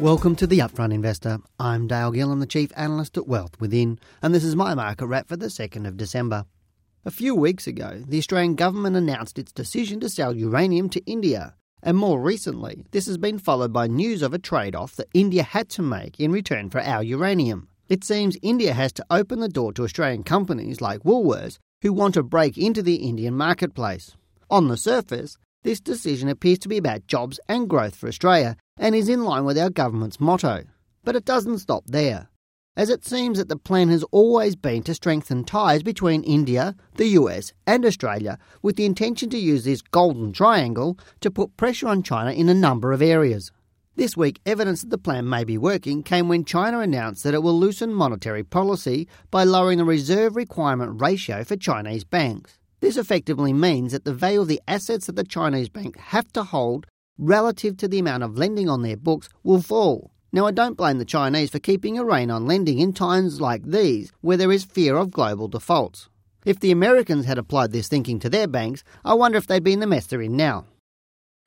Welcome to the Upfront Investor. I'm Dale Gillham, the Chief Analyst at Wealth Within, and this is my market wrap for the 2nd of December. A few weeks ago, the Australian government announced its decision to sell uranium to India, and more recently, this has been followed by news of a trade off that India had to make in return for our uranium. It seems India has to open the door to Australian companies like Woolworths who want to break into the Indian marketplace. On the surface, this decision appears to be about jobs and growth for Australia and is in line with our government's motto. But it doesn't stop there, as it seems that the plan has always been to strengthen ties between India, the US, and Australia with the intention to use this golden triangle to put pressure on China in a number of areas. This week, evidence that the plan may be working came when China announced that it will loosen monetary policy by lowering the reserve requirement ratio for Chinese banks. This effectively means that the value of the assets that the Chinese bank have to hold relative to the amount of lending on their books will fall. Now, I don't blame the Chinese for keeping a rein on lending in times like these where there is fear of global defaults. If the Americans had applied this thinking to their banks, I wonder if they'd be in the mess they're in now.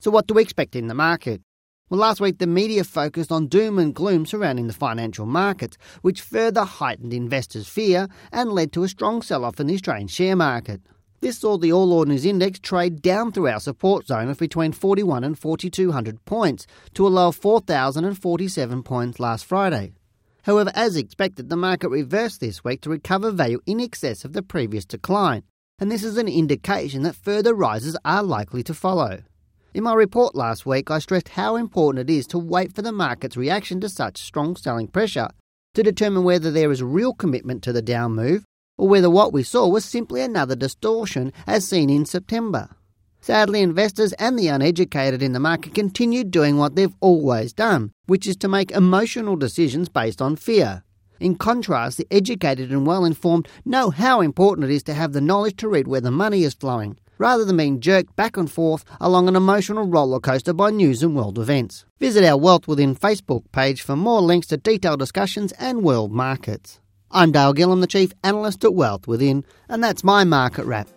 So, what do we expect in the market? Well, last week the media focused on doom and gloom surrounding the financial markets, which further heightened investors' fear and led to a strong sell off in the Australian share market. This saw the All Ordinaries Index trade down through our support zone of between 41 and 4200 points to a low of 4047 points last Friday. However, as expected, the market reversed this week to recover value in excess of the previous decline, and this is an indication that further rises are likely to follow. In my report last week, I stressed how important it is to wait for the market's reaction to such strong selling pressure to determine whether there is real commitment to the down move or whether what we saw was simply another distortion as seen in September. Sadly, investors and the uneducated in the market continued doing what they've always done, which is to make emotional decisions based on fear. In contrast, the educated and well informed know how important it is to have the knowledge to read where the money is flowing, rather than being jerked back and forth along an emotional roller coaster by news and world events. Visit our Wealth Within Facebook page for more links to detailed discussions and world markets. I'm Dale Gillham, the Chief Analyst at Wealth Within, and that's my market wrap.